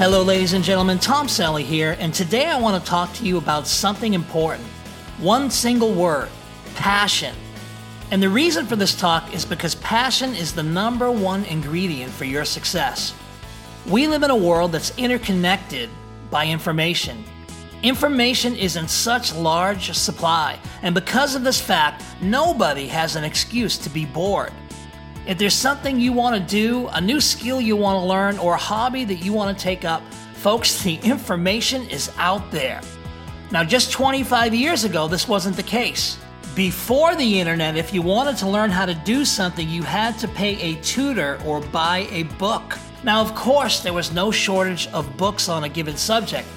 Hello, ladies and gentlemen. Tom Cellie here, and today I want to talk to you about something important. One single word passion. And the reason for this talk is because passion is the number one ingredient for your success. We live in a world that's interconnected by information. Information is in such large supply, and because of this fact, nobody has an excuse to be bored. If there's something you want to do, a new skill you want to learn, or a hobby that you want to take up, folks, the information is out there. Now, just 25 years ago, this wasn't the case. Before the internet, if you wanted to learn how to do something, you had to pay a tutor or buy a book. Now, of course, there was no shortage of books on a given subject,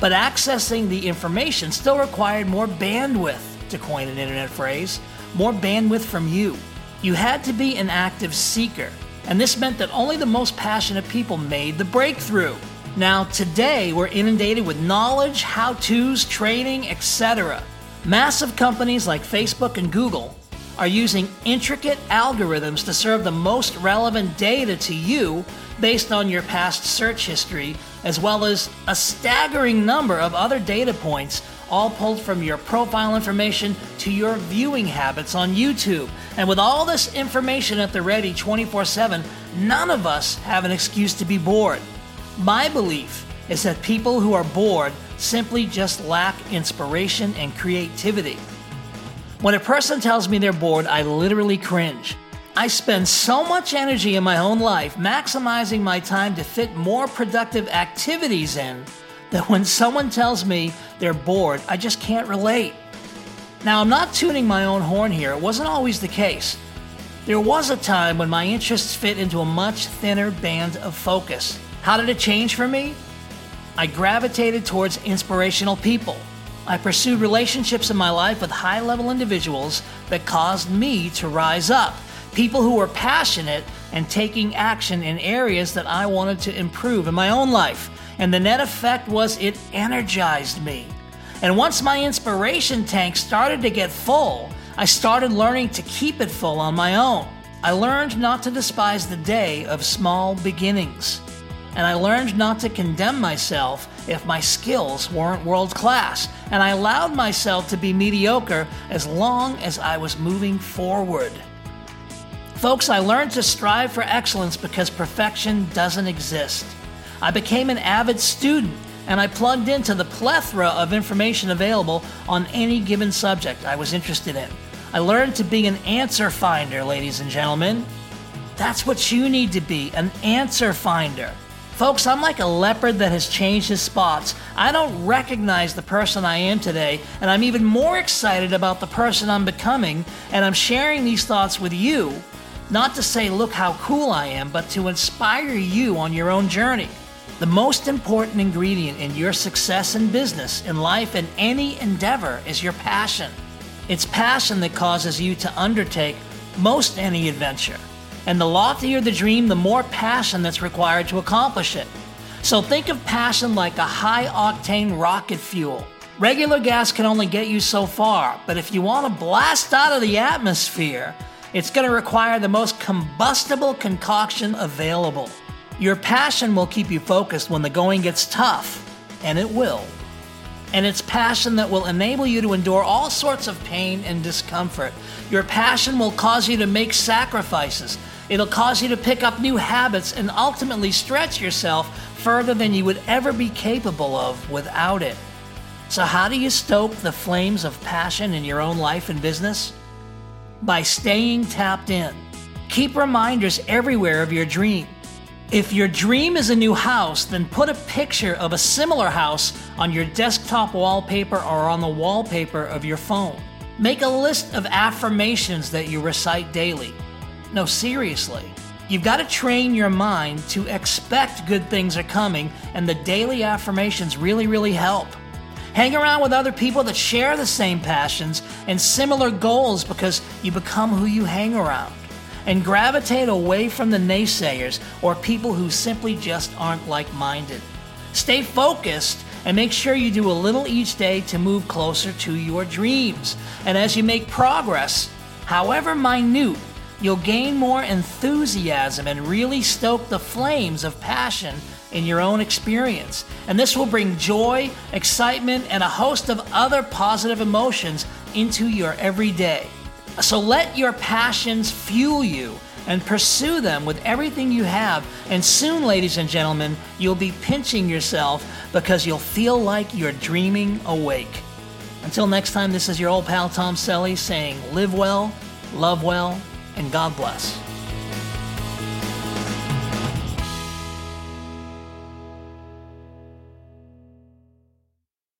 but accessing the information still required more bandwidth, to coin an internet phrase, more bandwidth from you. You had to be an active seeker, and this meant that only the most passionate people made the breakthrough. Now, today, we're inundated with knowledge, how to's, training, etc. Massive companies like Facebook and Google are using intricate algorithms to serve the most relevant data to you based on your past search history, as well as a staggering number of other data points, all pulled from your profile information to your viewing habits on YouTube. And with all this information at the ready 24 7, none of us have an excuse to be bored. My belief is that people who are bored simply just lack inspiration and creativity. When a person tells me they're bored, I literally cringe. I spend so much energy in my own life maximizing my time to fit more productive activities in that when someone tells me they're bored, I just can't relate. Now, I'm not tuning my own horn here, it wasn't always the case. There was a time when my interests fit into a much thinner band of focus. How did it change for me? I gravitated towards inspirational people. I pursued relationships in my life with high level individuals that caused me to rise up people who were passionate and taking action in areas that I wanted to improve in my own life. And the net effect was it energized me. And once my inspiration tank started to get full, I started learning to keep it full on my own. I learned not to despise the day of small beginnings. And I learned not to condemn myself if my skills weren't world class. And I allowed myself to be mediocre as long as I was moving forward. Folks, I learned to strive for excellence because perfection doesn't exist. I became an avid student and I plugged into the plethora of information available on any given subject I was interested in. I learned to be an answer finder, ladies and gentlemen. That's what you need to be an answer finder. Folks, I'm like a leopard that has changed his spots. I don't recognize the person I am today, and I'm even more excited about the person I'm becoming, and I'm sharing these thoughts with you not to say, look how cool I am, but to inspire you on your own journey. The most important ingredient in your success in business, in life, in any endeavor is your passion. It's passion that causes you to undertake most any adventure. And the loftier the dream, the more passion that's required to accomplish it. So think of passion like a high octane rocket fuel. Regular gas can only get you so far, but if you want to blast out of the atmosphere, it's going to require the most combustible concoction available. Your passion will keep you focused when the going gets tough, and it will. And it's passion that will enable you to endure all sorts of pain and discomfort. Your passion will cause you to make sacrifices. It'll cause you to pick up new habits and ultimately stretch yourself further than you would ever be capable of without it. So, how do you stoke the flames of passion in your own life and business? by staying tapped in. Keep reminders everywhere of your dream. If your dream is a new house, then put a picture of a similar house on your desktop wallpaper or on the wallpaper of your phone. Make a list of affirmations that you recite daily. No, seriously. You've got to train your mind to expect good things are coming, and the daily affirmations really, really help. Hang around with other people that share the same passions and similar goals because you become who you hang around. And gravitate away from the naysayers or people who simply just aren't like minded. Stay focused and make sure you do a little each day to move closer to your dreams. And as you make progress, however minute, you'll gain more enthusiasm and really stoke the flames of passion in your own experience. And this will bring joy, excitement, and a host of other positive emotions into your everyday. So let your passions fuel you and pursue them with everything you have. And soon, ladies and gentlemen, you'll be pinching yourself because you'll feel like you're dreaming awake. Until next time, this is your old pal Tom Cellie saying live well, love well, and God bless.